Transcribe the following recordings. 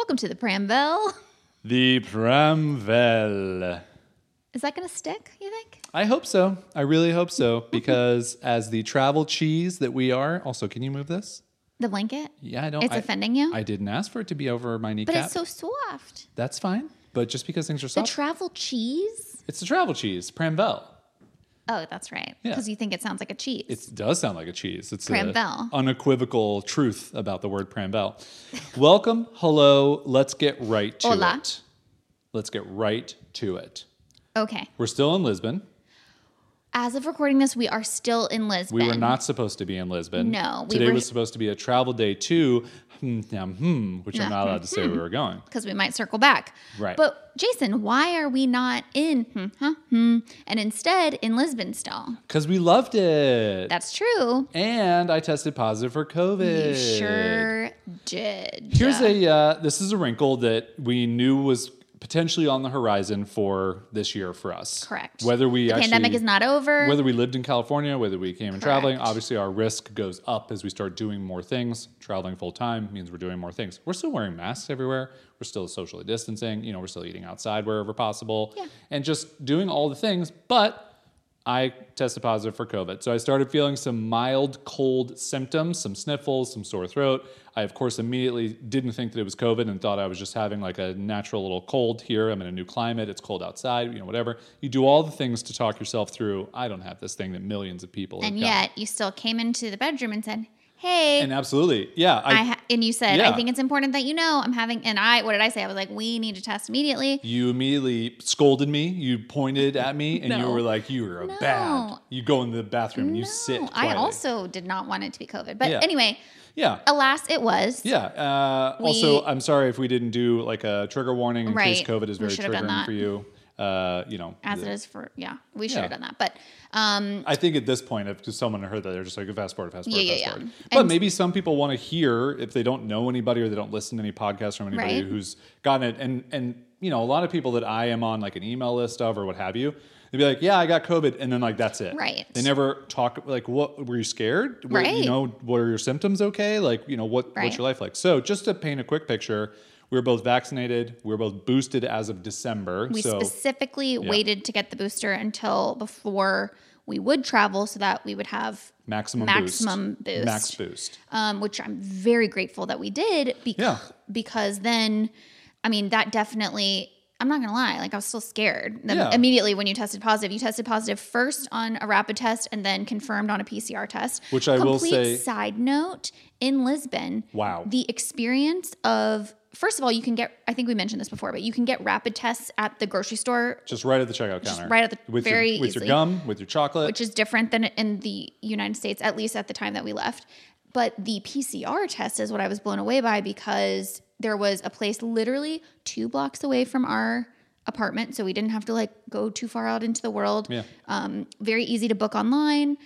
Welcome to the Pramvel. the Pramvel. Is that going to stick, you think? I hope so. I really hope so. Because as the travel cheese that we are, also, can you move this? The blanket? Yeah, I don't. It's I, offending you? I didn't ask for it to be over my kneecap. but it's so soft. That's fine. But just because things are soft. The travel cheese? it's the travel cheese, Pramvel. Oh, that's right. Yeah. Because you think it sounds like a cheese. It does sound like a cheese. It's Pramvel. unequivocal truth about the word Pramvel. Welcome, hello. Let's get right to Hola. it. Let's get right to it. okay. We're still in Lisbon. As of recording this, we are still in Lisbon. We were not supposed to be in Lisbon. No, we Today were- was supposed to be a travel day to hmm, hmm, which I'm not allowed to say where we're going. because we might circle back. Right. But Jason, why are we not in hmm, huh, hmm, and instead in Lisbon still? Because we loved it. That's true. and I tested positive for COVID. You sure did. Here's a uh, this is a wrinkle that we knew was potentially on the horizon for this year for us. Correct. Whether we the actually pandemic is not over. whether we lived in California, whether we came in traveling, obviously our risk goes up as we start doing more things. Traveling full time means we're doing more things. We're still wearing masks everywhere. We're still socially distancing. You know, we're still eating outside wherever possible, Yeah. and just doing all the things. But I tested positive for COVID. So I started feeling some mild cold symptoms, some sniffles, some sore throat. I, of course, immediately didn't think that it was COVID and thought I was just having like a natural little cold here. I'm in a new climate. It's cold outside, you know, whatever. You do all the things to talk yourself through. I don't have this thing that millions of people have and got. yet you still came into the bedroom and said, "Hey." And absolutely. Yeah. I ha- and you said, Yeah. I think it's important that you know I'm having, and I, what did I say? I was like, we need to test immediately. you immediately scolded me. You pointed at me and you were like, you are a No. bad. You go in the bathroom and you sit. No, I also did not want it to be COVID. But Yeah. anyway, Yeah. alas, it was. Yeah. Uh, also, I'm sorry if we didn't do like a trigger warning in case COVID is very should have done triggering for you. Uh, you know, As the- it is for, yeah, we should Yeah. have done that. But um, I think at this point, if someone heard that, they're just like, a fast forward, fast forward, Yeah, fast yeah, forward. yeah. But And- maybe some people want to hear if they don't know anybody or they don't listen to any podcasts from anybody Right. who's gotten it. And and you know, a lot of people that I am on like an email list of or what have you, they'd be like, yeah, I got COVID, and then like that's it. Right. They never talk like, what were you scared? Were, Right. You know, were your symptoms okay? Like, you know, what Right. what's your life like? So just to paint a quick picture. We were both vaccinated. We were both boosted as of December. we so specifically waited to get the booster until before we would travel so that we would have maximum maximum boost. boost. Max boost. um, which I'm very grateful that we did bec- Yeah. because then, I mean, that definitely, I'm not gonna lie, like I was still scared. The- Yeah. Immediately when you tested positive, you tested positive first on a rapid test and then confirmed on a PCR test. Which I will Complete say- side note in Lisbon, Wow. the experience of, first of all, you can get, I think we mentioned this before, but you can get rapid tests at the grocery store Just right at the checkout counter. right at the- with very your, with easily. your gum, with your chocolate. which is different than in the United States, at least at the time that we left. But the PCR test is what I was blown away by because there was a place literally two blocks away from our apartment. So we didn't have to like go too far out into the world. Yeah. Um, very easy to book online.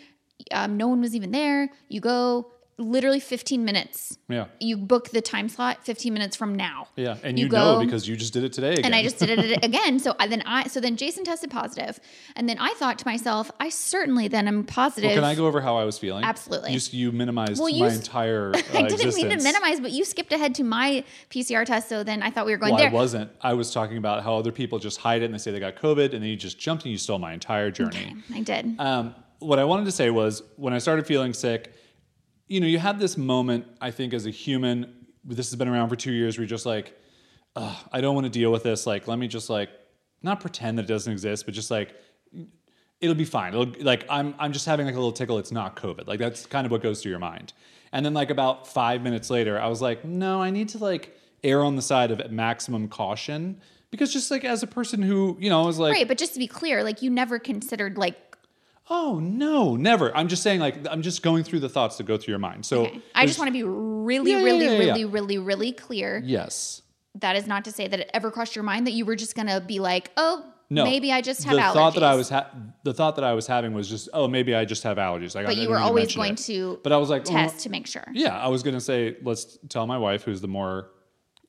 Um, no one was even there. You go literally 15 minutes. yeah, You book the time slot 15 minutes from now. yeah, and You you, know because you just did it today. Again. And I just did it again. So I, then I so then Jason tested positive, and then I thought to myself, I certainly then am positive. Well, can I go over how I was feeling? Absolutely. You, you minimized Well, you my entire uh, I didn't mean to minimize, but you skipped ahead to my PCR test. So then I thought we were going Well, I there. wasn't. I was talking about how other people just hide it and they say they got COVID, and then you just jumped and you stole my entire journey. I did. Um, what I wanted to say was when I started feeling sick, you know, you have this moment, I think, as a human, this has been around for two years, where you're just like, I don't want to deal with this. Like, let me just like, not pretend that it doesn't exist, but just like, it'll be fine. It'll like, I'm, I'm just having like a little tickle. It's not COVID. Like, that's kind of what goes through your mind. And then like about five minutes later, I was like, no, I need to like err on the side of maximum caution because just like as a person who, you know, is like, right, but just to be clear, like you never considered like Oh no, never. I'm just saying, like, I'm just going through the thoughts that go through your mind. So Okay. I just want to be really, Yeah, really, yeah, yeah, really, really, really clear. yes. That is not to say that it ever crossed your mind that you were just gonna be like, oh, No, maybe I just have the allergies. thought that I was ha- the thought that I was having was just oh maybe I just have allergies. Like, I but you didn't were always going it. to But I was like oh, test to make sure. Yeah, I was gonna say let's tell my wife, who's the more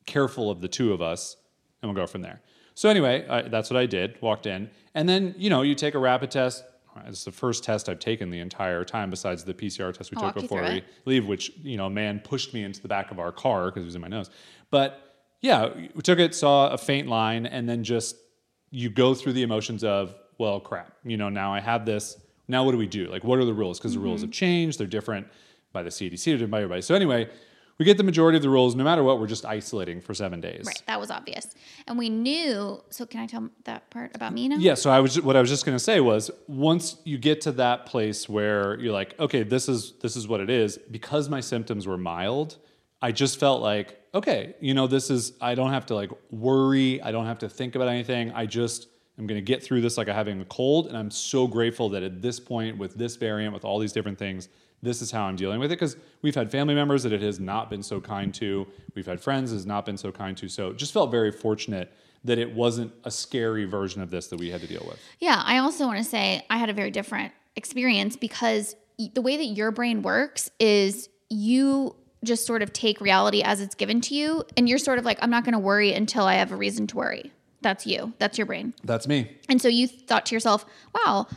careful of the two of us, and we'll go from there. So anyway, I, that's what I did. Walked in, and then you know you take a rapid test. It's the first test I've taken the entire time, besides the PCR test we I'll took before we it. leave, which you know a man pushed me into the back of our car because it was in my nose. But yeah, we took it, saw a faint line, and then just you go through the emotions of well, crap. You know, now I have this. Now what do we do? Like, what are the rules? Because the rules Mm-hmm. have changed. They're different by the CDC. They're different by everybody. So anyway, we get the majority of the rules. No matter what, we're just isolating for seven days. Right, that was obvious. And we knew. So, can I tell that part about me now? Yeah. So I was what I was just going to say was once you get to that place where you're like, okay, this is this is what it is. Because my symptoms were mild, I just felt like, okay, you know, this is I don't have to like worry. I don't have to think about anything. I just I'm going to get through this like I'm having a cold, and I'm so grateful that at this point with this variant, with all these different things. This is how I'm dealing with it because we've had family members that it has not been so kind to. We've had friends it has not been so kind to. So just felt very fortunate that it wasn't a scary version of this that we had to deal with. Yeah, I also want to say I had a very different experience because the way that your brain works is you just sort of take reality as it's given to you and you're sort of like I'm not going to worry until I have a reason to worry. That's you. That's your brain. That's me. And so you thought to yourself, wow,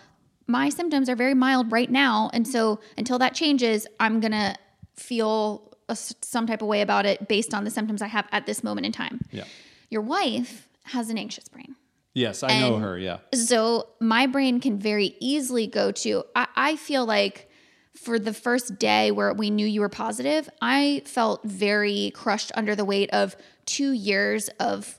my symptoms are very mild right now. And so until that changes, I'm going to feel a some type of way about it based on the symptoms I have at this moment in time. Yeah. Your wife has an anxious brain. Yes, I know her. Yeah. So my brain can very easily go to, I, I feel like for the first day where we knew you were positive, I felt very crushed under the weight of two years of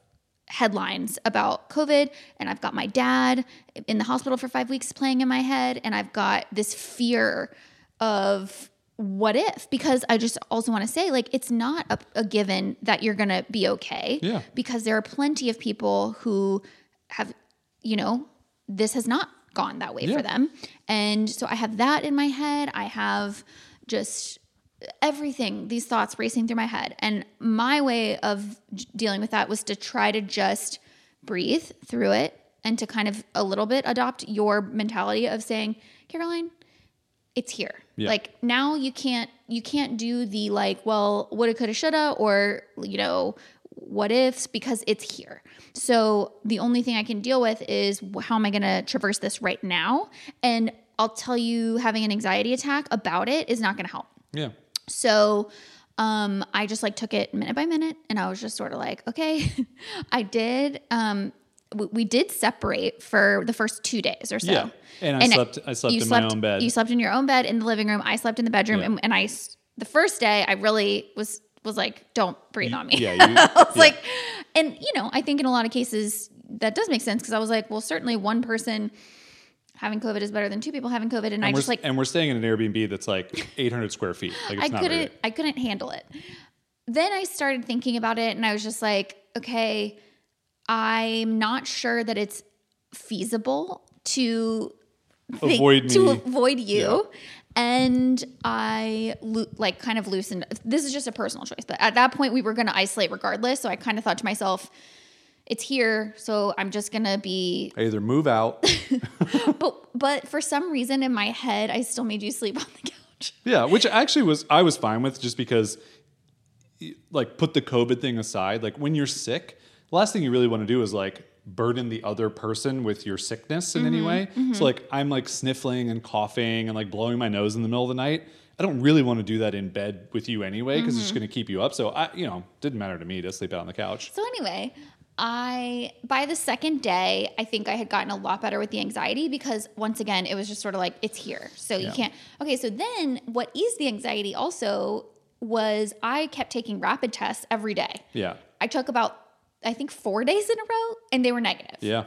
headlines about COVID. And I've got my dad in the hospital for five weeks playing in my head. And I've got this fear of what if because i just also want to say like it's not a, a given that you're gonna be okay Yeah. because there are plenty of people who have you know this has not gone that way Yeah. for them and so i have that in my head i have just everything these thoughts racing through my head and my way of dealing with that was to try to just breathe through it and to kind of a little bit adopt your mentality of saying caroline it's here. Yeah. Like now you can't you can't do the like, well, woulda, coulda, shoulda, or you know, what ifs because it's here. So the only thing I can deal with is how am I going to traverse this right now? And I'll tell you, having an anxiety attack about it is not going to help. Yeah. So um, I just like took it minute by minute, and I was just sort of like, okay, I did. Um, we, we did separate for the first two days or so. Yeah. And I slept- I slept you in my own bed. You slept in your own bed in the living room. I slept in the bedroom, Yeah. and, and I the first day I really was was like, don't breathe on me. yeah, you- I was yeah. like, and you know, I think in a lot of cases that does make sense because I was like, well, certainly one person having COVID is better than two people having COVID, and, I And we're, just like and we're staying in an Airbnb that's like 800 square feet. Like it's I couldn't I couldn't handle it. Then I started thinking about it and I was just like, okay, I'm not sure that it's feasible to think- Avoid to avoid you. And I lo- like kind of loosened. This is just a personal choice, but at that point we were going to isolate regardless. So I kind of thought to myself, it's here, so I'm just going to be I either move out. but but for some reason in my head I still made you sleep on the couch. yeah, which actually was I was fine with just because like put the COVID thing aside. Like when you're sick, the last thing you really want to do is like burden the other person with your sickness in Mm-hmm, any way. So like I'm like sniffling and coughing and like blowing my nose in the middle of the night. I don't really want to do that in bed with you anyway because it's just Mm-hmm. going to keep you up. So I, you know, didn't matter to me to sleep out on the couch. So anyway, I by the second day, I think I had gotten a lot better with the anxiety because once again, it was just sort of like it's here. So you can't. Okay, so then what eased the anxiety also was I kept taking rapid tests every day. Yeah. I took about I think 4 days in a row and they were negative. Yeah.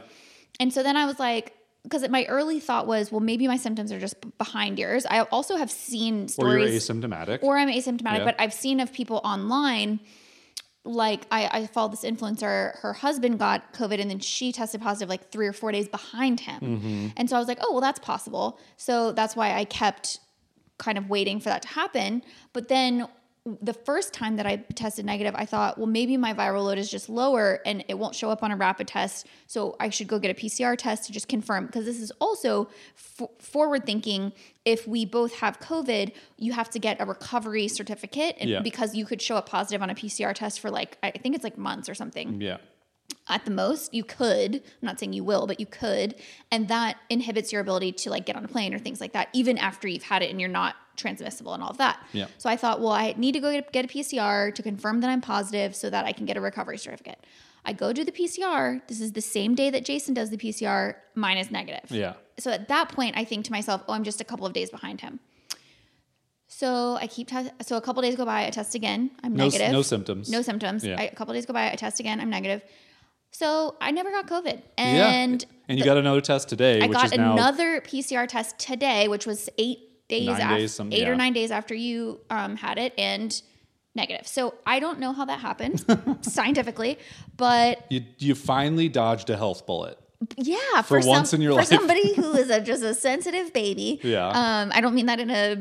And so then I was like because my early thought was, well, maybe my symptoms are just behind yours. I also have seen stories. Or you're asymptomatic. or I'm asymptomatic, Yeah. but I've seen of people online like I, I followed this influencer, her husband got COVID and then she tested positive like three or four days behind him. Mm-hmm. And so I was like, oh, well, that's possible. So that's why I kept kind of waiting for that to happen. But then the first time that I tested negative, I thought, well, maybe my viral load is just lower and it won't show up on a rapid test. So I should go get a PCR test to just confirm. Because this is also f- forward thinking. If we both have COVID, you have to get a recovery certificate. And Yeah. because you could show up positive on a PCR test for like, I think it's like months or something Yeah. At the most you could i'm not saying you will but you could and that inhibits your ability to like get on a plane or things like that even after you've had it and you're not transmissible and all of that Yeah. so i thought well i need to go get, get a pcr to confirm that i'm positive so that i can get a recovery certificate i go do the pcr this is the same day that jason does the pcr mine is negative Yeah. so at that point i think to myself oh i'm just a couple of days behind him so i keep te- so a couple days go by i test again i'm No, negative no symptoms. no symptoms. Yeah. I, a couple days go by, I test again, I'm negative. So I never got COVID. Yeah. And And you got another test today, I which got is now another PCR test today, which was eight days after, days, some- eight yeah. or nine days after you um, had it, and negative. So I don't know how that happened scientifically, but you you finally dodged a health bullet. Yeah, For for, once some, in your for life. somebody who is a, just a sensitive baby. Yeah. Um, I don't mean that in a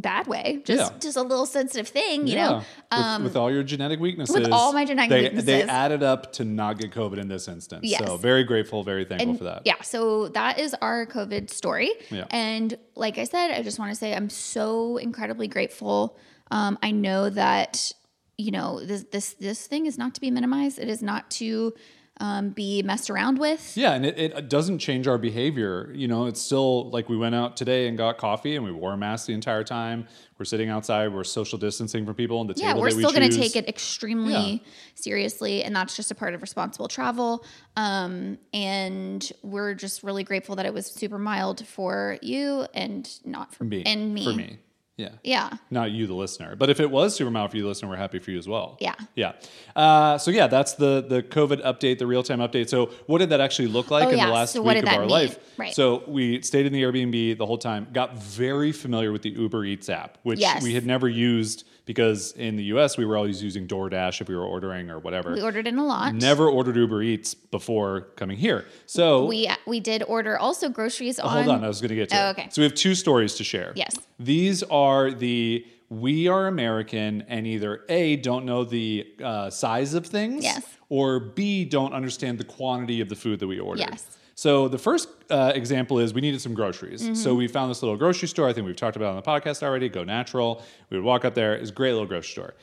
bad way. Just Yeah. just a little sensitive thing, you yeah. know. Um, with, with all your genetic weaknesses. With all my genetic they, weaknesses. They added up to not get COVID in this instance. Yes. So very grateful, very thankful for that. Yeah, so that is our COVID story. Yeah. And like I said, I just want to say I'm so incredibly grateful. Um, I know that you know this this this thing is not to be minimized. It is not to um, be messed around with. Yeah, and it, it doesn't change our behavior. You know, it's still like we went out today and got coffee and we wore a mask the entire time. We're sitting outside, we're social distancing from people on the Yeah, table. we're that we still going to take it extremely Yeah. seriously, and that's just a part of responsible travel. Um, and we're just really grateful that it was super mild for you and not for me. and me. For me. Yeah. Yeah. Not you, the listener. But if it was super mild for you, the listener, we're happy for you as well. Yeah. Yeah. Uh, so yeah, that's the the COVID update, the real time update. So what did that actually look like Oh, in yeah. the last So week of our mean? life? Right. So we stayed in the Airbnb the whole time, got very familiar with the Uber Eats app, which Yes. we had never used because in the US we were always using DoorDash if we were ordering or whatever. We ordered in a lot. Never ordered Uber Eats before coming here. So We we did order also groceries on. Hold on, I was going to get to Oh, it. okay. So we have two stories to share. Yes. These are the we are American and either A, don't know the uh, size of things, Yes. or B, don't understand the quantity of the food that we ordered. Yes. So the first uh, example is we needed some groceries. Mm-hmm. So we found this little grocery store. I think we've talked about it on the podcast already. Go Natural. We would walk up there. It's a great little grocery store.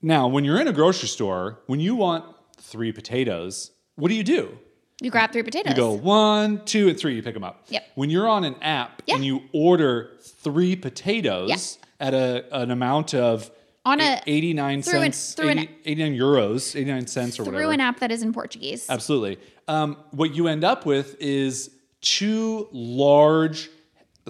Now, when you're in a grocery store, when you want three potatoes, what do you do? You grab three potatoes. You go one, two, and three. You pick them up. Yep. When you're on an app Yeah. and you order three potatoes at a an amount of On a- 89 through an- cents, through an- 89 euros, 89 cents or through whatever. Through an app that is in Portuguese. Absolutely. Um, what you end up with is two large,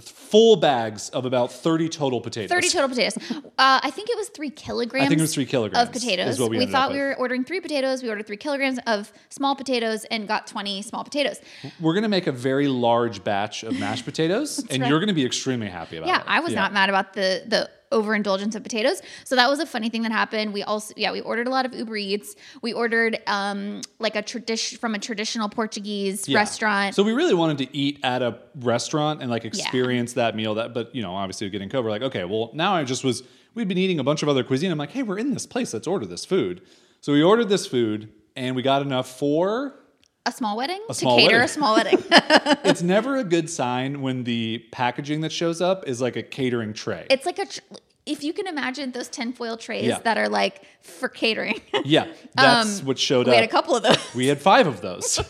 full bags of about 30 total potatoes. 30 total potatoes. Uh, I think it was three kilograms. I think it was three kilograms of potatoes. we ended thought we were ordering three potatoes. We ordered three kilograms of small potatoes and got 20 small potatoes. We're going to make a very large batch of mashed potatoes, and right. you're going to be extremely happy about Yeah, it. Yeah, I was not mad about the the overindulgence of potatoes. So that was a funny thing that happened. We also yeah, we ordered a lot of Uber Eats. We ordered um like a tradition from a traditional Portuguese Yeah. restaurant. So we really wanted to eat at a restaurant and like experience that meal. That, but you know, obviously getting COVID, we're like, okay, well, now I just was. We'd been eating a bunch of other cuisine. I'm like, hey, we're in this place. Let's order this food. So we ordered this food, and we got enough for. A small wedding A small to cater wedding. a small wedding. It's never a good sign when the packaging that shows up is like a catering tray. it's like a tr- if you can imagine those tinfoil trays Yeah. that are like for catering. yeah, that's what showed Um, we up. had a couple of those. We had five of those,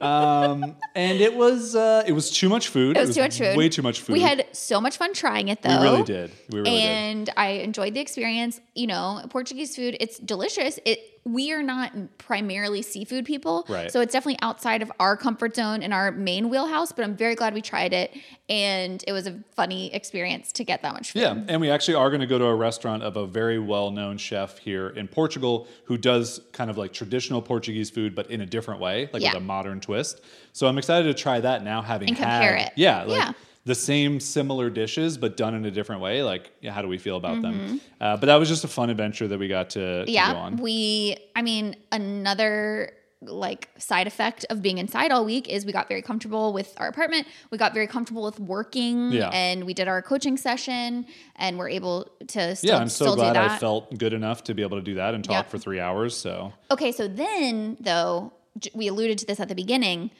um, and it was uh, it was too much food. It was too much food. Way too much food. We had so much fun trying it though. We really did. We really did. and I enjoyed the experience. You know, Portuguese food, it's delicious. It we are not primarily seafood people. Right. So it's definitely outside of our comfort zone and our main wheelhouse, but I'm very glad we tried it. And it was a funny experience to get that much food. Yeah, and we actually are going to go to a restaurant of a very well-known chef here in Portugal who does kind of like traditional Portuguese food, but in a different way, like Yeah. with a modern twist. So I'm excited to try that now, having And had, compare it. Yeah, like Yeah. The same similar dishes but done in a different way. Like, yeah, how do we feel about them? Mm-hmm. Uh, but that was just a fun adventure that we got to, to yeah on. we i mean another like side effect of being inside all week is we got very comfortable with our apartment we got very comfortable with working Yeah. and we did our coaching session and we're able to still, yeah, I'm so still glad I felt good enough to be able to do that and talk Yep. for three hours. So Okay, so then though, we alluded to this at the beginning.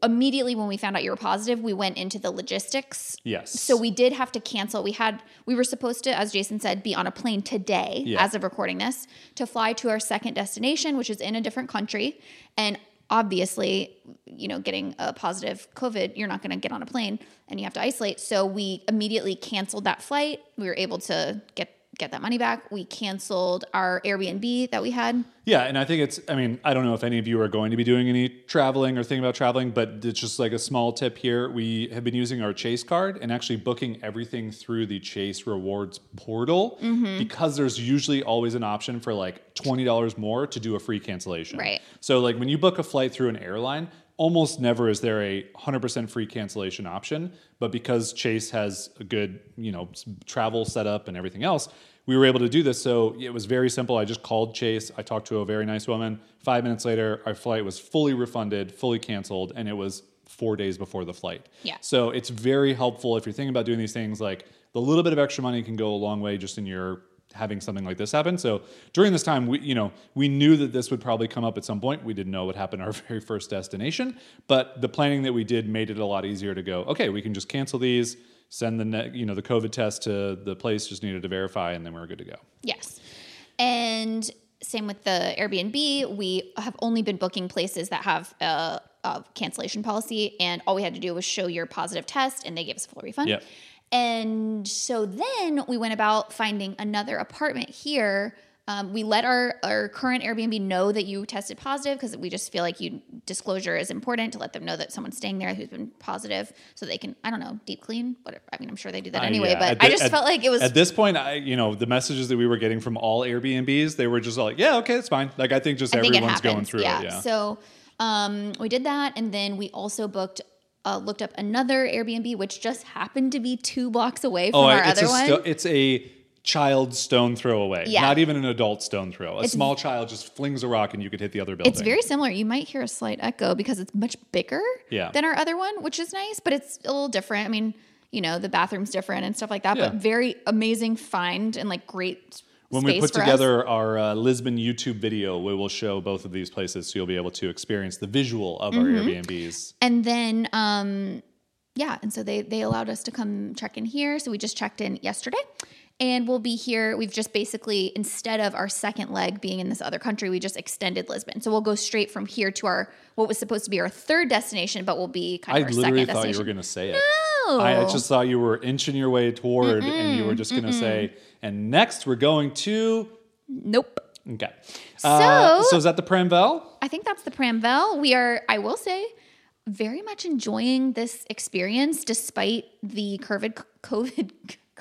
Immediately when we found out you were positive, we went into the logistics. yes, So we did have to cancel. We had we were supposed to, as Jason said, be on a plane today, Yeah. as of recording this, to fly to our second destination, which is in a different country. And obviously, you know, getting a positive COVID, you're not going to get on a plane and you have to isolate. So we immediately canceled that flight. We were able to get get that money back. We canceled our Airbnb that we had. Yeah, and I think it's. I mean, I don't know if any of you are going to be doing any traveling or thinking about traveling, but it's just like a small tip here. We have been using our Chase card and actually booking everything through the Chase Rewards portal Mm-hmm. because there's usually always an option for like twenty dollars more to do a free cancellation. Right. So like when you book a flight through an airline. Almost never is there a 100% free cancellation option, but because Chase has a good, you know, travel setup and everything else, we were able to do this. So it was very simple. I just called Chase. I talked to a very nice woman. Five minutes later, our flight was fully refunded, fully canceled, and it was four days before the flight. Yeah. So it's very helpful if you're thinking about doing these things. Like the little bit of extra money can go a long way just in your having something like this happen. So during this time, we you know we knew that this would probably come up at some point. We didn't know what happened our very first destination, but the planning that we did made it a lot easier to go. Okay, we can just cancel these, send the ne- you know the COVID test to the place just needed to verify, and then we're good to go. Yes. And same with the Airbnb. We have only been booking places that have uh, a, a cancellation policy, and all we had to do was show your positive test, and they gave us a full refund. Yep. And so then we went about finding another apartment here. Um, we let our, our current Airbnb know that you tested positive because we just feel like you disclosure is important to let them know that someone's staying there who's been positive, so they can I don't know deep clean. Whatever. I mean, I'm sure they do that Uh, anyway, yeah, but at I just at- felt like it was at this point. I you know the messages that we were getting from all Airbnbs, they were just like, yeah, okay, it's fine. Like I think just I think everyone's going through yeah. it. Yeah. So um, we did that, and then we also booked, uh, looked up another Airbnb, which just happened to be two blocks away from oh, our it's other a one. sto- it's a child stone throw away. Yeah. Not even an adult stone throw. A small child just flings a rock and you could hit the other building. it's very similar. You might hear a slight echo because it's much bigger Yeah. than our other one, which is nice, but it's a little different. I mean, you know, the bathroom's different and stuff like that, but very amazing find and like great. When we put for us. together our uh, Lisbon YouTube video, we will show both of these places so you'll be able to experience the visual of Mm-hmm. our Airbnbs. And then, um, yeah, and so they they allowed us to come check in here. So we just checked in yesterday, and we'll be here. We've just basically instead of our second leg being in this other country, we just extended Lisbon. So we'll go straight from here to our what was supposed to be our third destination, but we'll be kind I of our literally second thought you were going to say it. I I just thought you were inching your way toward, and you were just going to say, and next we're going to. nope. Okay. Uh, So- so is that the Pramvel? I think that's the Pramvel. We are, I will say, very much enjoying this experience despite the curved COVID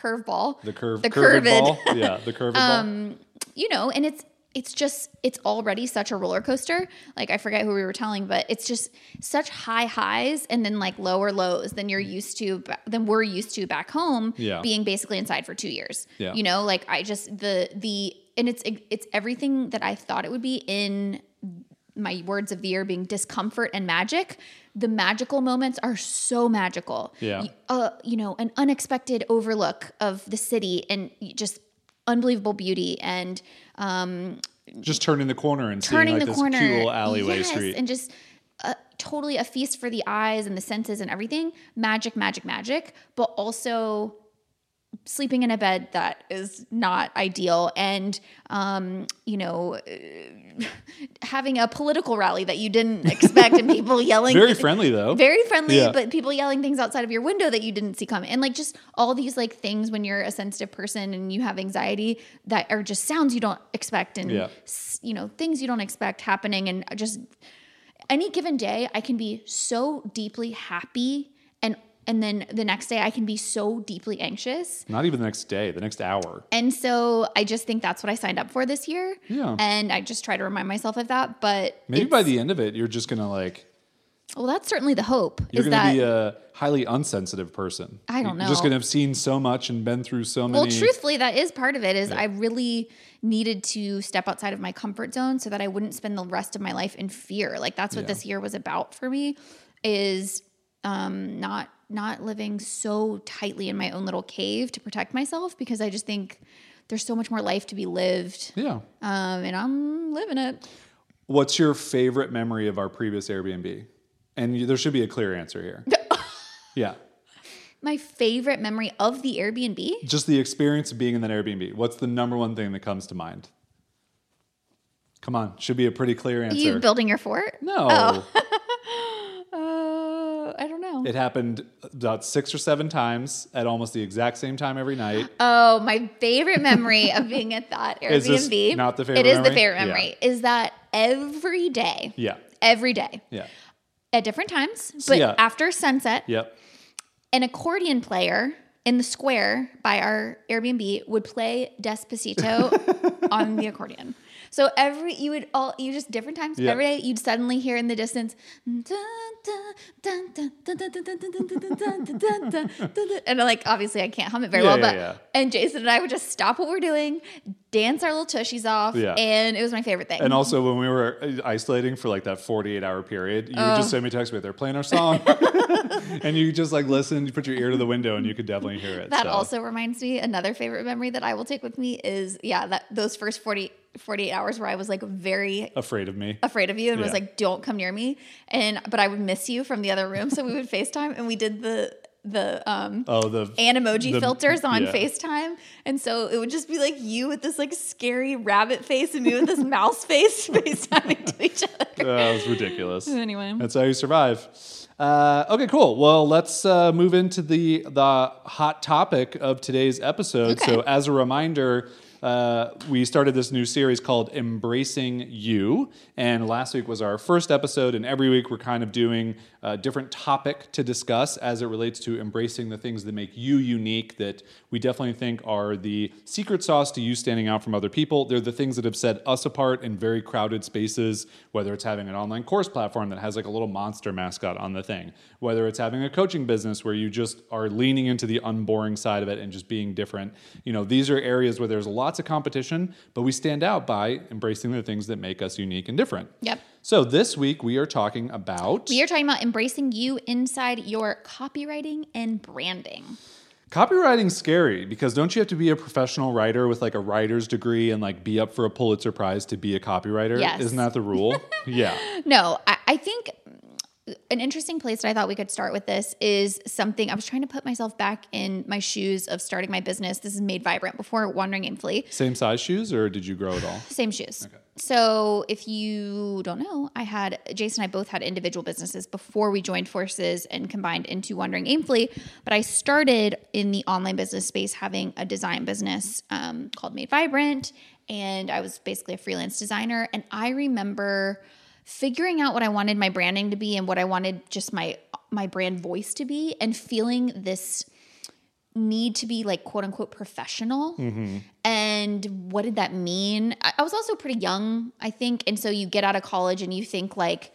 curveball. The curve, The curved ball? Yeah, the curved ball. Um, you know, and it's it's just it's already such a roller coaster. Like I forget who we were telling, but it's just such high highs and then like lower lows than you're mm. used to than we're used to back home. Yeah. being basically inside for two years. Yeah. you know, like I just the the and it's it's everything that I thought it would be in my words of the year being discomfort and magic. The magical moments are so magical. Yeah. Uh, you know, an unexpected overlook of the city and just unbelievable beauty and um, Just turning the corner and turning seeing like the this corner. cute little alleyway yes, street. and just uh, totally a feast for the eyes and the senses and everything. Magic, magic, magic. But also sleeping in a bed that is not ideal and um, you know having a political rally that you didn't expect and people yelling Very friendly though. very friendly Yeah. but people yelling things outside of your window that you didn't see coming and like just all these like things when you're a sensitive person and you have anxiety that are just sounds you don't expect and Yeah. you know things you don't expect happening and just any given day i can be so deeply happy and then the next day i can be so deeply anxious Not even the next day, the next hour. and so i just think that's what i signed up for this year Yeah. and i just try to remind myself of that but Maybe by the end of it, you're just gonna like Well, that's certainly the hope. You're is going to be a highly unsensitive person. I don't know. You're just going to have seen so much and been through so many. well, truthfully, that is part of it. Is I really needed to step outside of my comfort zone so that I wouldn't spend the rest of my life in fear. Like that's what Yeah. this year was about for me. Is um, not not living so tightly in my own little cave to protect myself because I just think there's so much more life to be lived, Yeah. um, and I'm living it. What's your favorite memory of our previous Airbnb? And you, there should be a clear answer here. yeah. My favorite memory of the Airbnb. Just the experience of being in that Airbnb. What's the number one thing that comes to mind? Come on, should be a pretty clear answer. You building your fort? no. Uh, I don't It happened about six or seven times at almost the exact same time every night. Oh, my favorite memory of being at that Is this Airbnb. not the favorite It is the memory? favorite Yeah. memory. Is that every day, Yeah. every day, Yeah. at different times, but yeah. after sunset, Yep. an accordion player in the square by our Airbnb would play Despacito on the accordion. So every you would all you just different times Yeah. every day you'd suddenly hear in the distance and like obviously I can't hum it very Yeah, well yeah, but and Jason and I would just stop what we're doing dance our little tushies off Yeah. and it was my favorite thing And also, when we were uh, isolating for like that 48 hour period, you would Oh. just send me text with, they're playing our song. and you just like listen, you put your ear to the window and you could definitely hear it. That so. also reminds me another favorite memory that I will take with me is yeah that those first 40 48 hours where I was like very afraid of me. afraid of you and was like don't come near me and but I would miss you from the other room so we would FaceTime and we did the the um Oh, the an emoji the- filters on yeah. FaceTime. And so it would just be like you with this like scary rabbit face and me with this mouse face FaceTiming to each other. That was ridiculous. Anyway. That's how you survive. Uh, okay, cool. Well, let's uh, move into the the hot topic of today's episode. Okay. So, as a reminder, uh, we started this new series called Embracing You, and last week was our first episode. And every week we're kind of doing a different topic to discuss as it relates to embracing the things that make you unique. That we definitely think are the secret sauce to you standing out from other people. They're the things that have set us apart in very crowded spaces. Whether it's having an online course platform that has like a little monster mascot on the thing, whether it's having a coaching business where you just are leaning into the unboring side of it and just being different. You know, these are areas where there's lots of competition, but we stand out by embracing the things that make us unique and different. Yep. So this week we are talking about We are talking about embracing you inside your copywriting and branding. copywriting's scary because don't you have to be a professional writer with like a writer's degree and like be up for a Pulitzer Prize to be a copywriter? Yes. Isn't that the rule? yeah. No, I, I think an interesting place that I thought we could start with this is something I was trying to put myself back in my shoes of starting my business. This is Made Vibrant before Wandering Aimfully. Same size shoes or did you grow at all? Same shoes. So, if you don't know, I had Jason and I both had individual businesses before we joined forces and combined into Wandering Aimfully. But I started in the online business space having a design business um, called Made Vibrant. And I was basically a freelance designer. And I remember figuring out what I wanted my branding to be and what I wanted just my my brand voice to be and feeling this need to be like quote unquote professional. Mm-hmm. And what did that mean? I, I was also pretty young, I think. And so you get out of college and you think like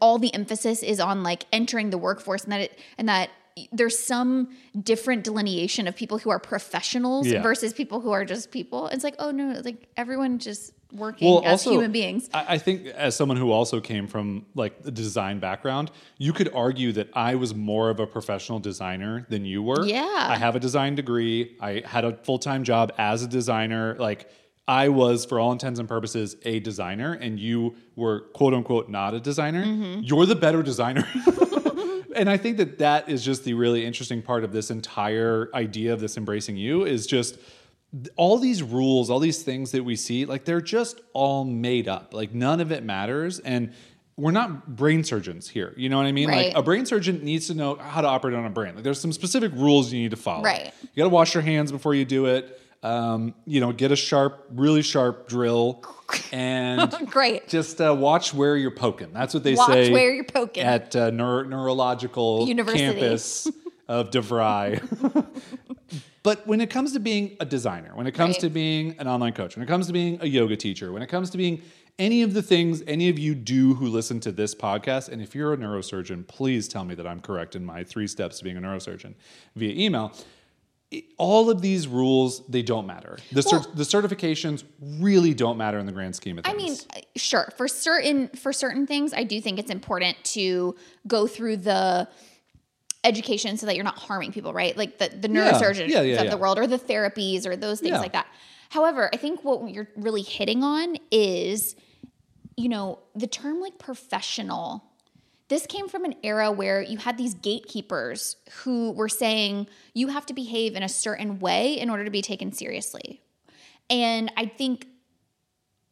all the emphasis is on like entering the workforce and that it and that there's some different delineation of people who are professionals Yeah. versus people who are just people. It's like, oh no, like everyone just working as human beings. I, I think as someone who also came from like the design background, you could argue that I was more of a professional designer than you were. Yeah. I have a design degree. I had a full time job as a designer. Like I was, for all intents and purposes, a designer, and you were quote unquote not a designer. Mm-hmm. You're the better designer. and I think that that is just the really interesting part of this entire idea of this embracing you is just all these rules, all these things that we see, like they're just all made up. Like none of it matters. And we're not brain surgeons here. You know what I mean? Right. Like a brain surgeon needs to know how to operate on a brain. Like there's some specific rules you need to follow. Right. You got to wash your hands before you do it. Um, you know, get a sharp, really sharp drill, and Great. just uh, watch where you're poking. That's what they Watch say Watch where you're poking. at uh, neuro- neurological University. campus of DeVry. But when it comes to being a designer, when it comes Right. to being an online coach, when it comes to being a yoga teacher, when it comes to being any of the things any of you do who listen to this podcast, and if you're a neurosurgeon, please tell me that I'm correct in my three steps to being a neurosurgeon via email. All of these rules, they don't matter. The, cer- Well- the certifications really don't matter in the grand scheme of things I mean, uh, sure. For certain for certain things, I do think it's important to go through the education so that you're not harming people, right? Like the, the neurosurgeons Yeah, yeah, of yeah. the world or the therapies or those things like that. However, I think what you're really hitting on is, you know, the term like professional. This came from an era where you had these gatekeepers who were saying you have to behave in a certain way in order to be taken seriously. And I think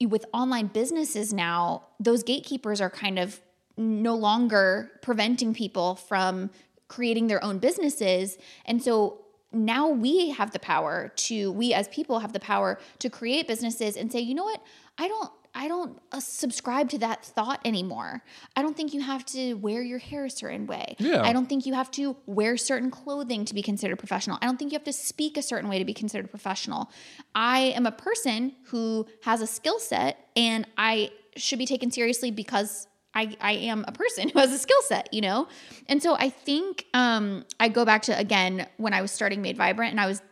with online businesses now, those gatekeepers are kind of no longer preventing people from creating their own businesses. And so now we have the power to we as people have the power to create businesses and say, "You know what? I don't I don't uh, subscribe to that thought anymore. I don't think you have to wear your hair a certain way. Yeah. I don't think you have to wear certain clothing to be considered professional. I don't think you have to speak a certain way to be considered professional. I am a person who has a skill set and I should be taken seriously because I, I am a person who has a skill set, you know? And so I think um, I go back to again when I was starting Made Vibrant and I was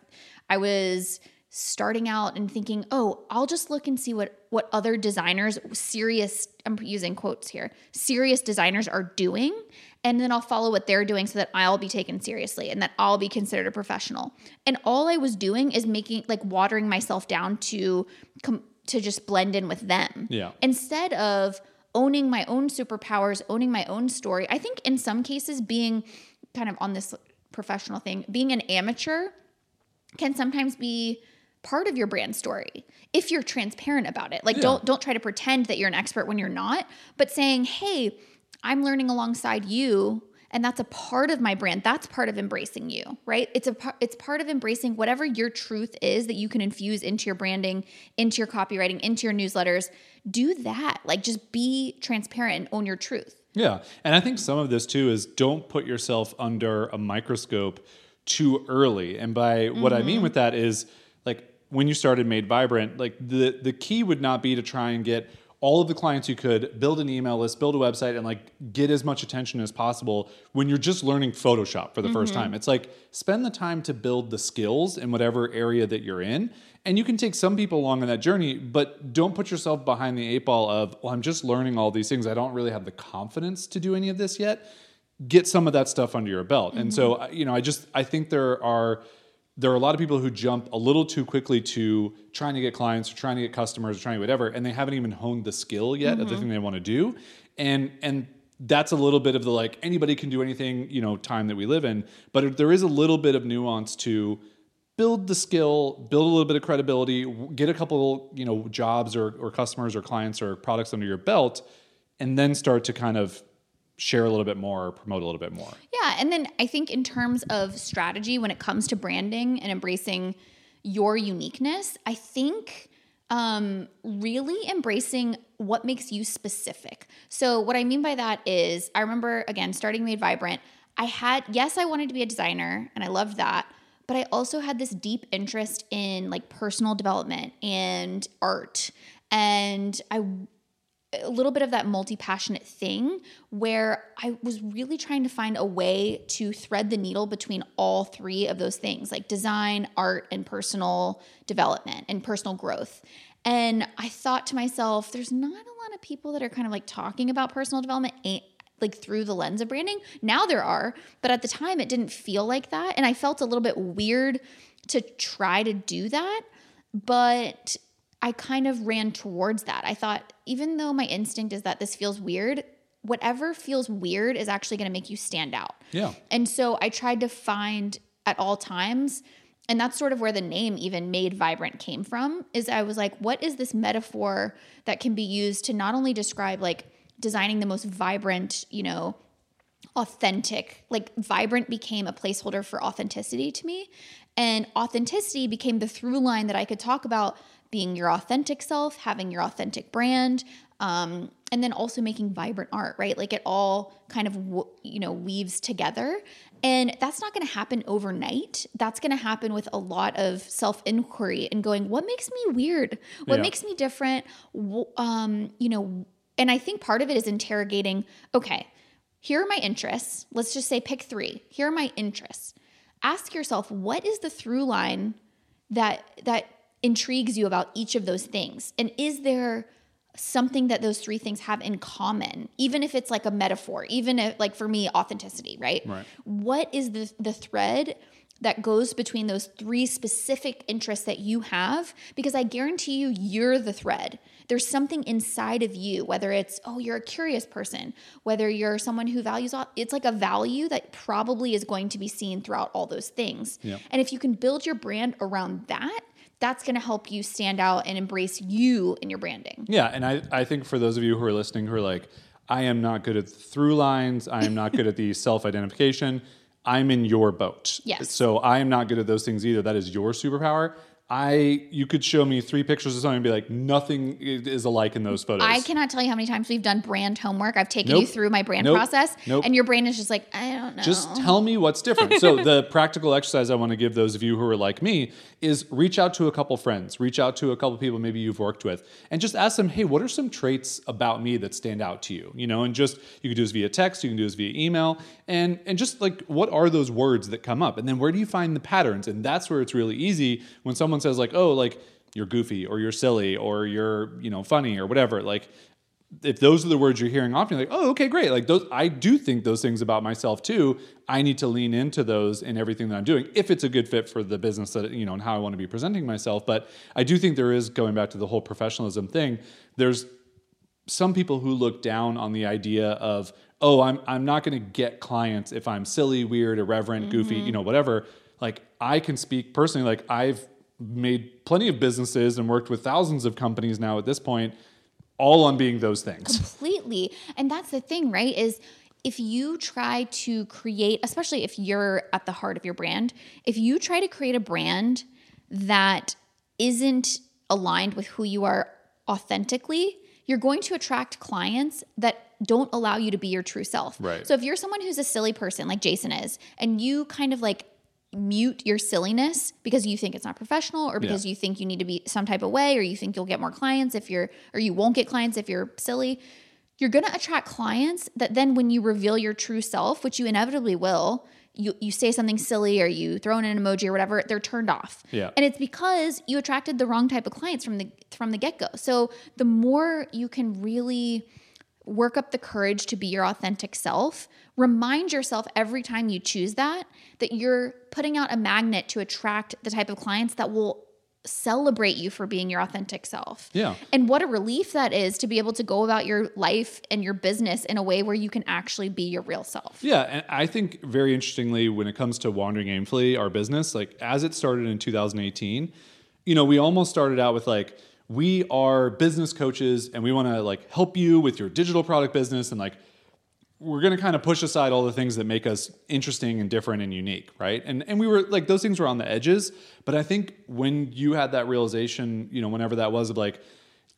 I was starting out and thinking, oh, I'll just look and see what what other designers, serious, I'm using quotes here, serious designers are doing, and then I'll follow what they're doing so that I'll be taken seriously and that I'll be considered a professional. And all I was doing is making like watering myself down to com- to just blend in with them. Yeah. Instead of owning my own superpowers, owning my own story. I think in some cases being kind of on this professional thing, being an amateur can sometimes be part of your brand story if you're transparent about it. Like Yeah. don't don't try to pretend that you're an expert when you're not, but saying, "Hey, I'm learning alongside you." And that's a part of my brand. That's part of embracing you, right? It's a it's part of embracing whatever your truth is that you can infuse into your branding, into your copywriting, into your newsletters. Do that. Like just be transparent and own your truth. Yeah. And I think some of this too is don't put yourself under a microscope too early. And by what I mean mm-hmm. with that is like when you started Made Vibrant, like the the key would not be to try and get all of the clients you could, build an email list, build a website, and like get as much attention as possible when you're just learning Photoshop for the first mm-hmm. time. It's like spend the time to build the skills in whatever area that you're in. And you can take some people along on that journey, but don't put yourself behind the eight ball of, well, I'm just learning all these things. I don't really have the confidence to do any of this yet. Get some of that stuff under your belt. And mm-hmm. so, uh, you know, I just, I think there are, there are a lot of people who jump a little too quickly to trying to get clients or trying to get customers or trying to whatever, and they haven't even honed the skill yet of the mm-hmm. thing they want to do. And, and, that's a little bit of the like anybody can do anything, you know, time that we live in. But there is a little bit of nuance to build the skill, build a little bit of credibility, get a couple, you know, jobs or, or customers or clients or products under your belt, and then start to kind of share a little bit more or promote a little bit more. Yeah, and then I think in terms of strategy when it comes to branding and embracing your uniqueness, I think um, really embracing what makes you specific. So what I mean by that is, I remember again starting Made Vibrant. I had yes, I wanted to be a designer, and I loved that. But I also had this deep interest in like personal development and art, and I a little bit of that multi passionate thing where I was really trying to find a way to thread the needle between all three of those things like design, art, and personal development and personal growth. And I thought to myself, there's not a lot of people that are kind of like talking about personal development like through the lens of branding. Now there are, but at the time it didn't feel like that. And I felt a little bit weird to try to do that. But I kind of ran towards that. I thought, even though my instinct is that this feels weird, whatever feels weird is actually going to make you stand out. Yeah. And so I tried to find at all times, and that's sort of where the name even made vibrant came from, is I was like, what is this metaphor that can be used to not only describe like designing the most vibrant, you know, authentic, like vibrant became a placeholder for authenticity to me. And authenticity became the through line that I could talk about being your authentic self, having your authentic brand, um, and then also making vibrant art, right? Like it all kind of you know weaves together, and that's not going to happen overnight. That's going to happen with a lot of self inquiry and going, what makes me weird? What Yeah. makes me different? Um, you know, and I think part of it is interrogating. Okay, here are my interests. Let's just say pick three. Here are my interests. Ask yourself, what is the through line that that intrigues you about each of those things? And is there something that those three things have in common, even if it's like a metaphor, even if like for me, authenticity, right? Right. What is the the thread that goes between those three specific interests that you have? Because I guarantee you, you're the thread. There's something inside of you, whether it's, oh, you're a curious person, whether you're someone who values, it's like a value that probably is going to be seen throughout all those things. Yeah. And if you can build your brand around that, that's going to help you stand out and embrace you in your branding. Yeah, and I, I think for those of you who are listening who are like, I am not good at the through lines, I am not good at the self identification, I'm in your boat. Yes. So I am not good at those things either. That is your superpower. I you could show me three pictures of something and be like, nothing is alike in those photos. I cannot tell you how many times we've done brand homework. I've taken you through my brand Nope. process, Nope. and your brain is just like, I don't know. Just tell me what's different. so the practical exercise I want to give those of you who are like me is reach out to a couple friends, reach out to a couple people maybe you've worked with, and just ask them, hey, what are some traits about me that stand out to you? You know, and just you can do this via text, you can do this via email, and and just like what are those words that come up, and then where do you find the patterns? And that's where it's really easy when someone says like, oh, like you're goofy or you're silly or you're you know funny or whatever, like if those are the words you're hearing often, you're like, oh, okay, great. Like those, I do think those things about myself too. I need to lean into those in everything that I'm doing, if it's a good fit for the business that you know and how I want to be presenting myself. But I do think there is going back to the whole professionalism thing. There's some people who look down on the idea of, oh, I'm I'm not going to get clients if I'm silly, weird, irreverent, goofy, mm-hmm. you know, whatever. Like I can speak personally. Like I've made plenty of businesses and worked with thousands of companies now at this point, all on being those things. completely. And that's the thing, right? Is if you try to create, especially if you're at the heart of your brand, if you try to create a brand that isn't aligned with who you are authentically, you're going to attract clients that don't allow you to be your true self. Right. So if you're someone who's a silly person like Jason is, and you kind of like mute your silliness because you think it's not professional or because you think you need to be some type of way or you think you'll get more clients if you're or you won't get clients if you're silly. You're going to attract clients that then when you reveal your true self which you inevitably will you you say something silly or you throw in an emoji or whatever they're turned off. Yeah. and it's because you attracted the wrong type of clients from the from the get-go. So the more you can really work up the courage to be your authentic self. Remind yourself every time you choose that that you're putting out a magnet to attract the type of clients that will celebrate you for being your authentic self. Yeah. And what a relief that is to be able to go about your life and your business in a way where you can actually be your real self. Yeah, and I think very interestingly, when it comes to Wandering Aimfully, our business, like as it started in 2018, you know, we almost started out with like, we are business coaches and we want to like help you with your digital product business and like we're going to kind of push aside all the things that make us interesting and different and unique, right? And and we were like those things were on the edges, but I think when you had that realization, you know, whenever that was of like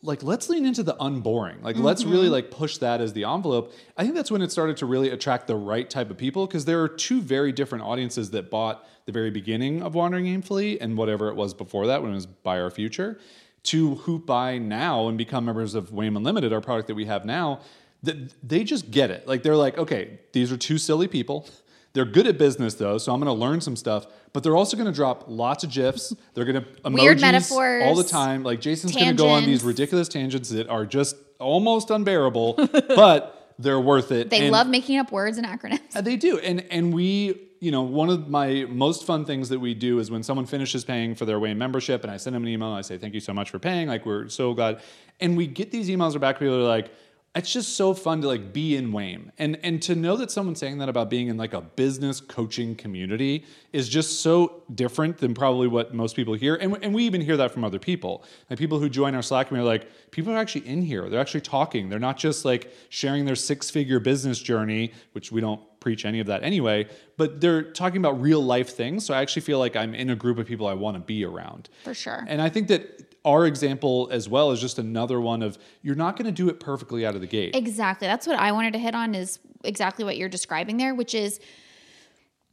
like let's lean into the unboring. Like let's really mm-hmm. like push that as the envelope. I think that's when it started to really attract the right type of people because there are two very different audiences that bought the very beginning of Wandering Aimfully and whatever it was before that when it was Buy Our Future to who buy now and become members of WAIM Unlimited, our product that we have now, that they just get it. Like they're like, okay, these are two silly people. They're good at business though, so I'm going to learn some stuff. But they're also going to drop lots of gifs. They're going to emojis Weird metaphors, all the time. Like Jason's going to go on these ridiculous tangents that are just almost unbearable, but they're worth it. They And- love making up words and acronyms. uh, They do, and and we, you know, one of my most fun things that we do is when someone finishes paying for their WAIM membership, and I send them an email, I say thank you so much for paying. Like we're so glad, and we get these emails back. People are like. It's just so fun to like be in WAIM. And and to know that someone's saying that about being in like a business coaching community is just so different than probably what most people hear. And, and we even hear that from other people. Like people who join our Slack community are like people are actually in here. They're actually talking. They're not just like sharing their six figure business journey which we don't preach any of that anyway but they're talking about real life things. So I actually feel like I'm in a group of people I want to be around. For sure. and I think that our example as well is just another one of you're not going to do it perfectly out of the gate. Exactly. That's what I wanted to hit on is exactly what you're describing there, which is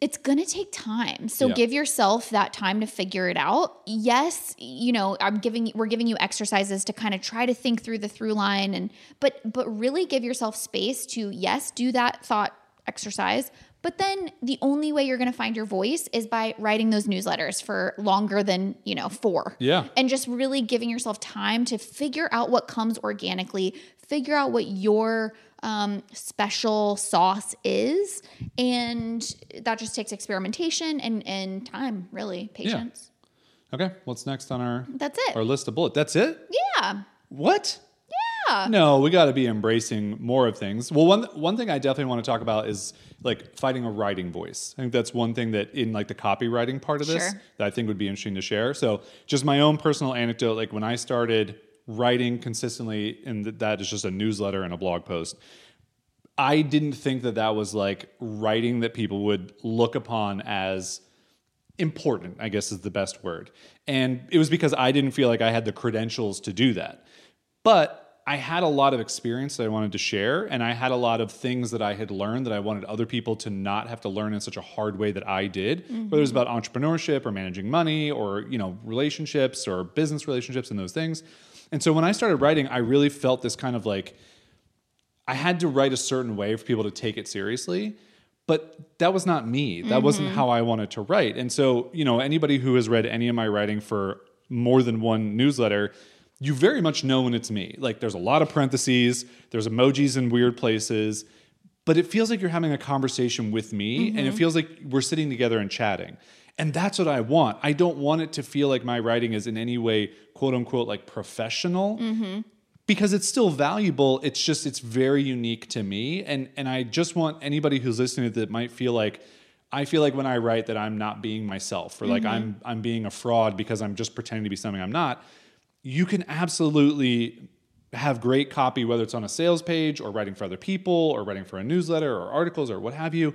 it's going to take time. So Yeah. give yourself that time to figure it out. Yes, you know, I'm giving we're giving you exercises to kind of try to think through the through line and but but really give yourself space to yes, do that thought exercise. But then the only way you're going to find your voice is by writing those newsletters for longer than, you know, 4 Yeah. and just really giving yourself time to figure out what comes organically, figure out what your um, special sauce is, and that just takes experimentation and and time, really, patience. Okay, what's next on our That's it. our list of bullets? That's it? yeah, What? yeah, No, we got to be embracing more of things. Well, one one thing I definitely want to talk about is like finding a writing voice. I think that's one thing that in like the copywriting part of this Sure. that I think would be interesting to share. So, just my own personal anecdote like when I started writing consistently and that is just a newsletter and a blog post. I didn't think that that was like writing that people would look upon as important, I guess is the best word. And it was because I didn't feel like I had the credentials to do that. But I had a lot of experience that I wanted to share, and I had a lot of things that I had learned that I wanted other people to not have to learn in such a hard way that I did. Whether it was mm-hmm. about entrepreneurship or managing money or you know relationships or business relationships and those things. And so when I started writing, I really felt this kind of like I had to write a certain way for people to take it seriously. But that was not me. That wasn't mm-hmm. how I wanted to write. And so, you know, anybody who has read any of my writing for more than one newsletter, you very much know when it's me. Like there's a lot of parentheses, there's emojis in weird places, but it feels like you're having a conversation with me and it mm-hmm. feels like we're sitting together and chatting. And that's what I want. I don't want it to feel like my writing is in any way, quote unquote, like professional mm-hmm. because it's still valuable. It's just it's very unique to me, and and I just want anybody who's listening that might feel like I feel like when I write that I'm not being myself, or like mm-hmm. I'm I'm being a fraud because I'm just pretending to be something I'm not. You can absolutely have great copy, whether it's on a sales page or writing for other people or writing for a newsletter or articles or what have you.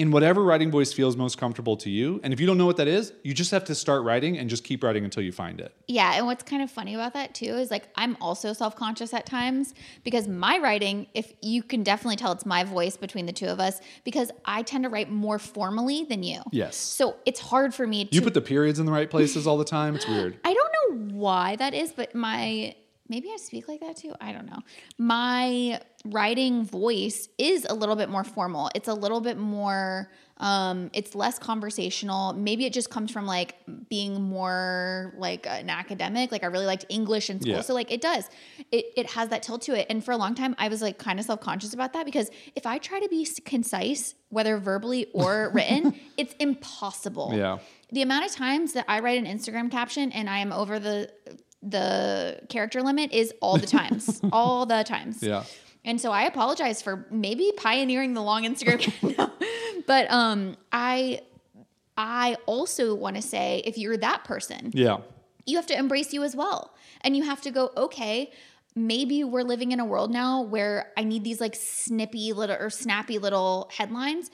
In whatever writing voice feels most comfortable to you. And if you don't know what that is, you just have to start writing and just keep writing until you find it. Yeah, and what's kind of funny about that too is like I'm also self-conscious at times because my writing, if you can definitely tell it's my voice between the two of us because I tend to write more formally than you. Yes. So it's hard for me to You put the periods in the right places all the time. It's weird. I don't know why that is, but my maybe I speak like that too. I don't know. My writing voice is a little bit more formal. It's a little bit more um it's less conversational. Maybe it just comes from like being more like an academic. Like I really liked English in school. Yeah. So like it does. It it has that tilt to it. And for a long time I was like kind of self-conscious about that because if I try to be concise whether verbally or written, it's impossible Yeah. the amount of times that I write an Instagram caption and I am over the the character limit is all the times, all the times. Yeah. And so I apologize for maybe pioneering the long Instagram. no. But um I I also want to say if you're that person, Yeah. you have to embrace you as well. And you have to go, okay, maybe we're living in a world now where I need these like snippy little or snappy little headlines,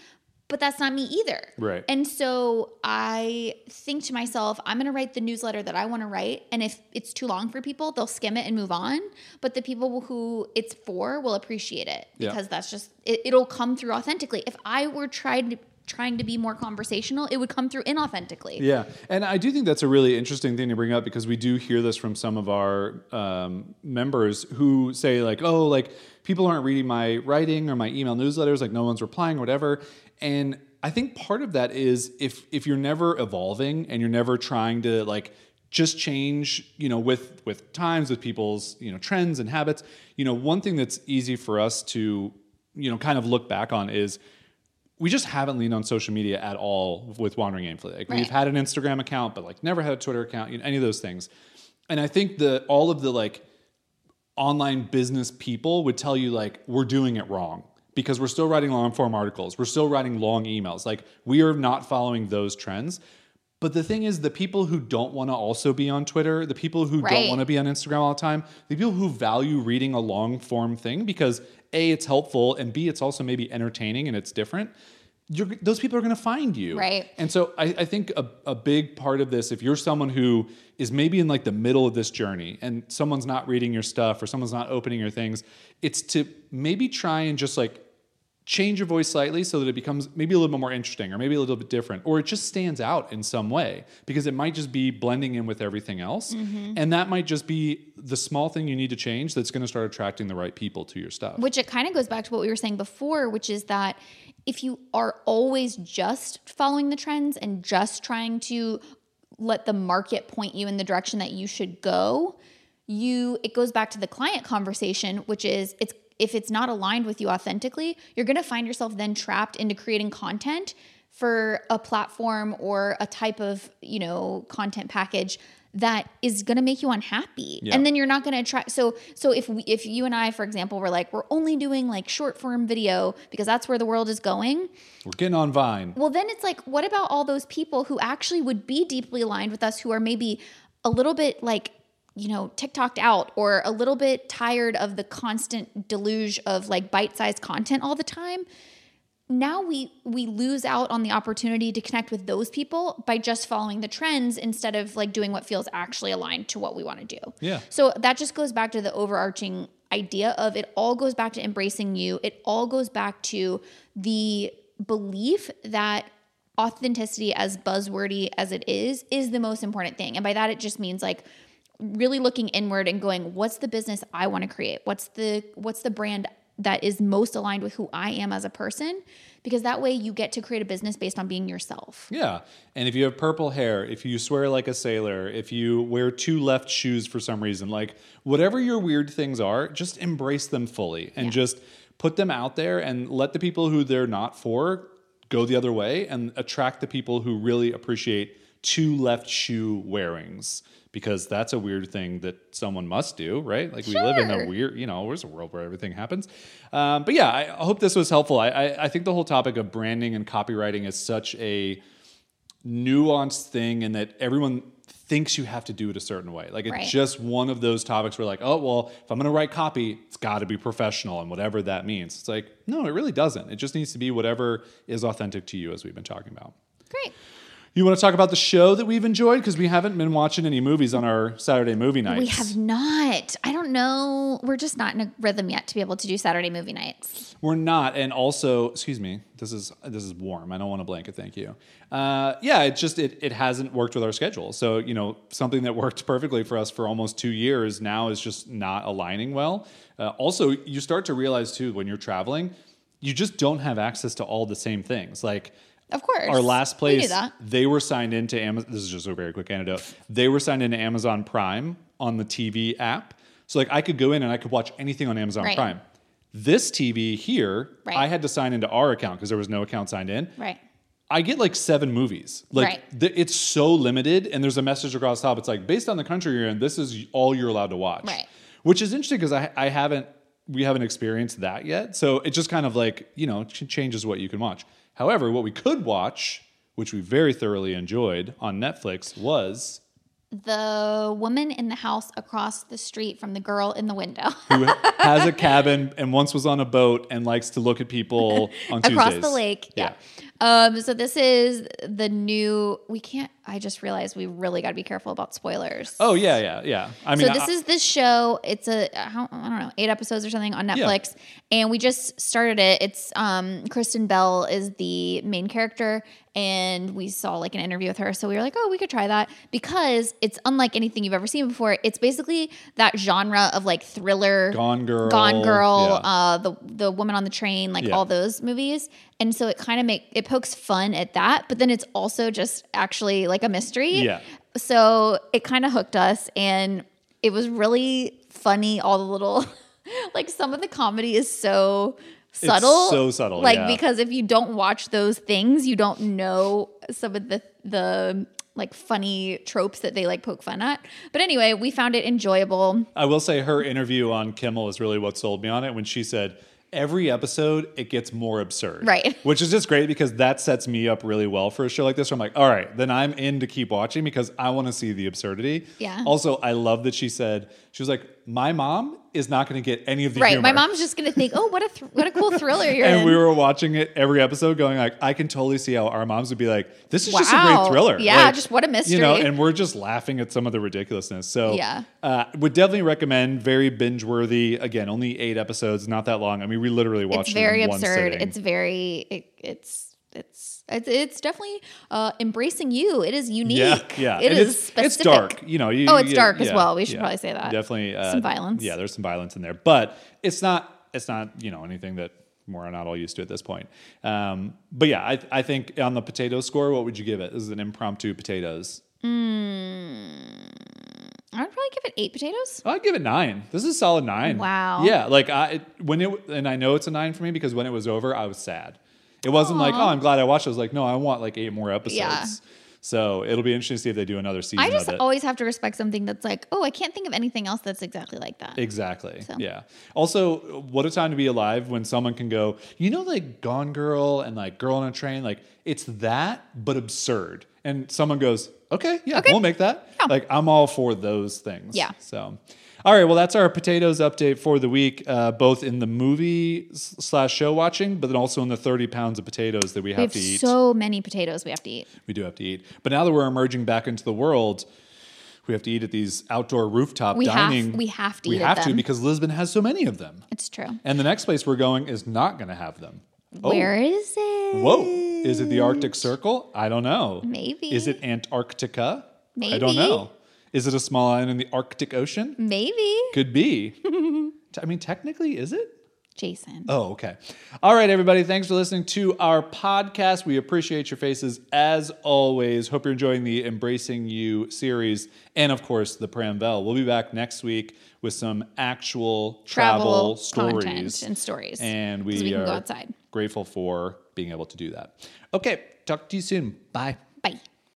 but that's not me either. Right. And so I think to myself, I'm going to write the newsletter that I want to write. And if it's too long for people, they'll skim it and move on. But the people who it's for will appreciate it Yeah. because that's just, it, it'll come through authentically. If I were trying to, trying to be more conversational, it would come through inauthentically. Yeah, and I do think that's a really interesting thing to bring up because we do hear this from some of our um, members who say like, "Oh, like people aren't reading my writing or my email newsletters, like no one's replying, or whatever." And I think part of that is if if you're never evolving and you're never trying to like just change, you know, with with times, with people's you know trends and habits. You know, one thing that's easy for us to you know kind of look back on is we just haven't leaned on social media at all with Wandering Aimfully. Like we've had an Instagram account, but like never had a Twitter account, you know, any of those things. And I think the all of the like online business people would tell you like we're doing it wrong because we're still writing long form articles, we're still writing long emails. Like we are not following those trends. But the thing is, the people who don't want to also be on Twitter, the people who don't want to be on Instagram all the time, the people who value reading a long form thing because A, it's helpful, and B, it's also maybe entertaining and it's different you're, those people are going to find you. Right. And so I, I think a, a big part of this, if you're someone who is maybe in like the middle of this journey and someone's not reading your stuff or someone's not opening your things, it's to maybe try and just like change your voice slightly so that it becomes maybe a little bit more interesting or maybe a little bit different or it just stands out in some way because it might just be blending in with everything else. Mm-hmm. And that might just be the small thing you need to change that's going to start attracting the right people to your stuff. Which it kind of goes back to what we were saying before, which is that if you are always just following the trends and just trying to let the market point you in the direction that you should go, you it goes back to the client conversation, which is it's if it's not aligned with you authentically, you're going to find yourself then trapped into creating content for a platform or a type of, you know, content package that is going to make you unhappy. Yeah. And then you're not going to attract so so if we, if you and I for example were like we're only doing like short form video because that's where the world is going, we're getting on vine well then it's like what about all those people who actually would be deeply aligned with us who are maybe a little bit like you know TikToked out or a little bit tired of the constant deluge of like bite-sized content all the time now we we lose out on the opportunity to connect with those people by just following the trends instead of like doing what feels actually aligned to what we want to do. Yeah. So that just goes back to the overarching idea of it all goes back to embracing you. It all goes back to the belief that authenticity as buzzwordy as it is is the most important thing. And by that it just means like really looking inward and going what's the business I want to create? What's the what's the brand that is most aligned with who I am as a person because that way you get to create a business based on being yourself. Yeah. And if you have purple hair, if you swear like a sailor, if you wear two left shoes for some reason, like whatever your weird things are, just embrace them fully and Yeah. just put them out there and let the people who they're not for go the other way and attract the people who really appreciate two left shoe wearings because that's a weird thing that someone must do, right? Like we live in a weird, you know, there's a world where everything happens. Um, but yeah, I I hope this was helpful. I, I, I think the whole topic of branding and copywriting is such a nuanced thing and that everyone thinks you have to do it a certain way. Like it's Right. just one of those topics where like, oh well, if I'm gonna write copy, it's gotta be professional and whatever that means. It's like, no, it really doesn't. It just needs to be whatever is authentic to you as we've been talking about. Great. You want to talk about the show that we've enjoyed? Because we haven't been watching any movies on our Saturday movie nights. We have not. I don't know. We're just not in a rhythm yet to be able to do Saturday movie nights. We're not, and also, excuse me, this is this is warm. I don't want a blanket, thank you. Uh, yeah, it just it it hasn't worked with our schedule. So you know, something that worked perfectly for us for almost two years now is just not aligning well. Uh, also, you start to realize too when you're traveling, you just don't have access to all the same things. Like Of course. our last place, that. they were signed into Amazon. This is just a very quick anecdote. They were signed into Amazon Prime on the TV app. So like I could go in and I could watch anything on Amazon Right. Prime. This TV here, Right. I had to sign into our account because there was no account signed in. Right. I get like seven movies. Like Right. th- it's so limited, and there's a message across the top. It's like based on the country you're in, this is all you're allowed to watch. Right. Which is interesting because I I haven't we haven't experienced that yet. So it just kind of like you know ch- changes what you can watch. However, what we could watch, which we very thoroughly enjoyed on Netflix, was The woman in the house across the street from the girl in the window. who has a cabin and once was on a boat and likes to look at people on Tuesdays. across Tuesdays. the lake. Yeah. Um, so this is the new. We can't. I just realized we really got to be careful about spoilers. Oh yeah, yeah, yeah. I mean, so this I- is this show. It's a I don't know eight episodes or something on Netflix, and we just started it. It's um Kristen Bell is the main character, and we saw like an interview with her, so we were like, oh, we could try that because it's unlike anything you've ever seen before. It's basically that genre of like thriller, Gone Girl. Gone Girl, Yeah. uh, the the woman on the train, like Yeah. all those movies. And so it kind of make it pokes fun at that, but then it's also just actually like a mystery. Yeah. So it kind of hooked us, and it was really funny. All the little, like some of the comedy is so subtle, so subtle, Like yeah. because if you don't watch those things, you don't know some of the the like funny tropes that they like poke fun at. But anyway, we found it enjoyable. I will say her interview on Kimmel is really what sold me on it when she said every episode it gets more absurd. Right. Which is just great because that sets me up really well for a show like this. Where I'm like, all right, then I'm in to keep watching because I want to see the absurdity. Yeah. Also, I love that she said she was like, my mom is not going to get any of the Right. humor. My mom's just gonna think, oh, what a th- what a cool thriller you're and in. we were watching it every episode, going like, I can totally see how our moms would be like, "This is just a great thriller." Yeah, Like, just what a mystery. You know, and we're just laughing at some of the ridiculousness. So, Yeah. uh, would definitely recommend. Very binge worthy. Again, only eight episodes, not that long. I mean, we literally watched. it's very it in absurd. It's very it, it's it's it's definitely uh, embracing you. It is unique. Yeah, yeah. It And is it's, specific. It's dark. You know. You, Oh, it's you- dark as well. We should yeah. probably say that. Definitely uh, Some violence. Yeah, there's some violence in there, but it's not. It's not. You know anything that we're not all used to at this point. Um, but yeah, I, I think on the potato score, what would you give it? This is an impromptu potatoes. I would probably give it eight potatoes. I'd give it nine. This is a solid nine. Wow. Yeah, like I when it and I know it's a nine for me because when it was over, I was sad. It wasn't like, oh, I'm glad I watched. it. I was like, no, I want like eight more episodes. Yeah. So it'll be interesting to see if they do another season I just always have to respect something that's like, oh, I can't think of anything else that's exactly like that. Exactly. So. Yeah. Also, what a time to be alive when someone can go, you know, like Gone Girl and like Girl on a Train, like it's that, but absurd. And someone goes, okay, yeah, Okay. we'll make that. Yeah. Like I'm all for those things. Yeah. So, all right. Well, that's our potatoes update for the week, uh, both in the movie slash show watching, but then also in the 30 pounds of potatoes that we we have have to eat. so many potatoes we have to eat. we do have to eat. But now that we're emerging back into the world, we have to eat at these outdoor rooftop We have- dining. we have to We have to because Lisbon has so many of them. It's true. And the next place we're going is not going to have them. Oh, Where is it? Whoa. Is it the Arctic Circle? I don't know. Maybe. Is it Antarctica? Maybe. I don't know. Is it a small island in the Arctic Ocean? Maybe. Could be. I mean, technically, is it? Jason. Oh, okay. All right, everybody. Thanks for listening to our podcast. We appreciate your faces as always. Hope you're enjoying the Embracing You series and, of course, the Pramvel. We'll be back next week with some actual travel, stories and stories. And we, we are go outside. grateful for being able to do that. Okay. Talk to you soon. Bye. Bye.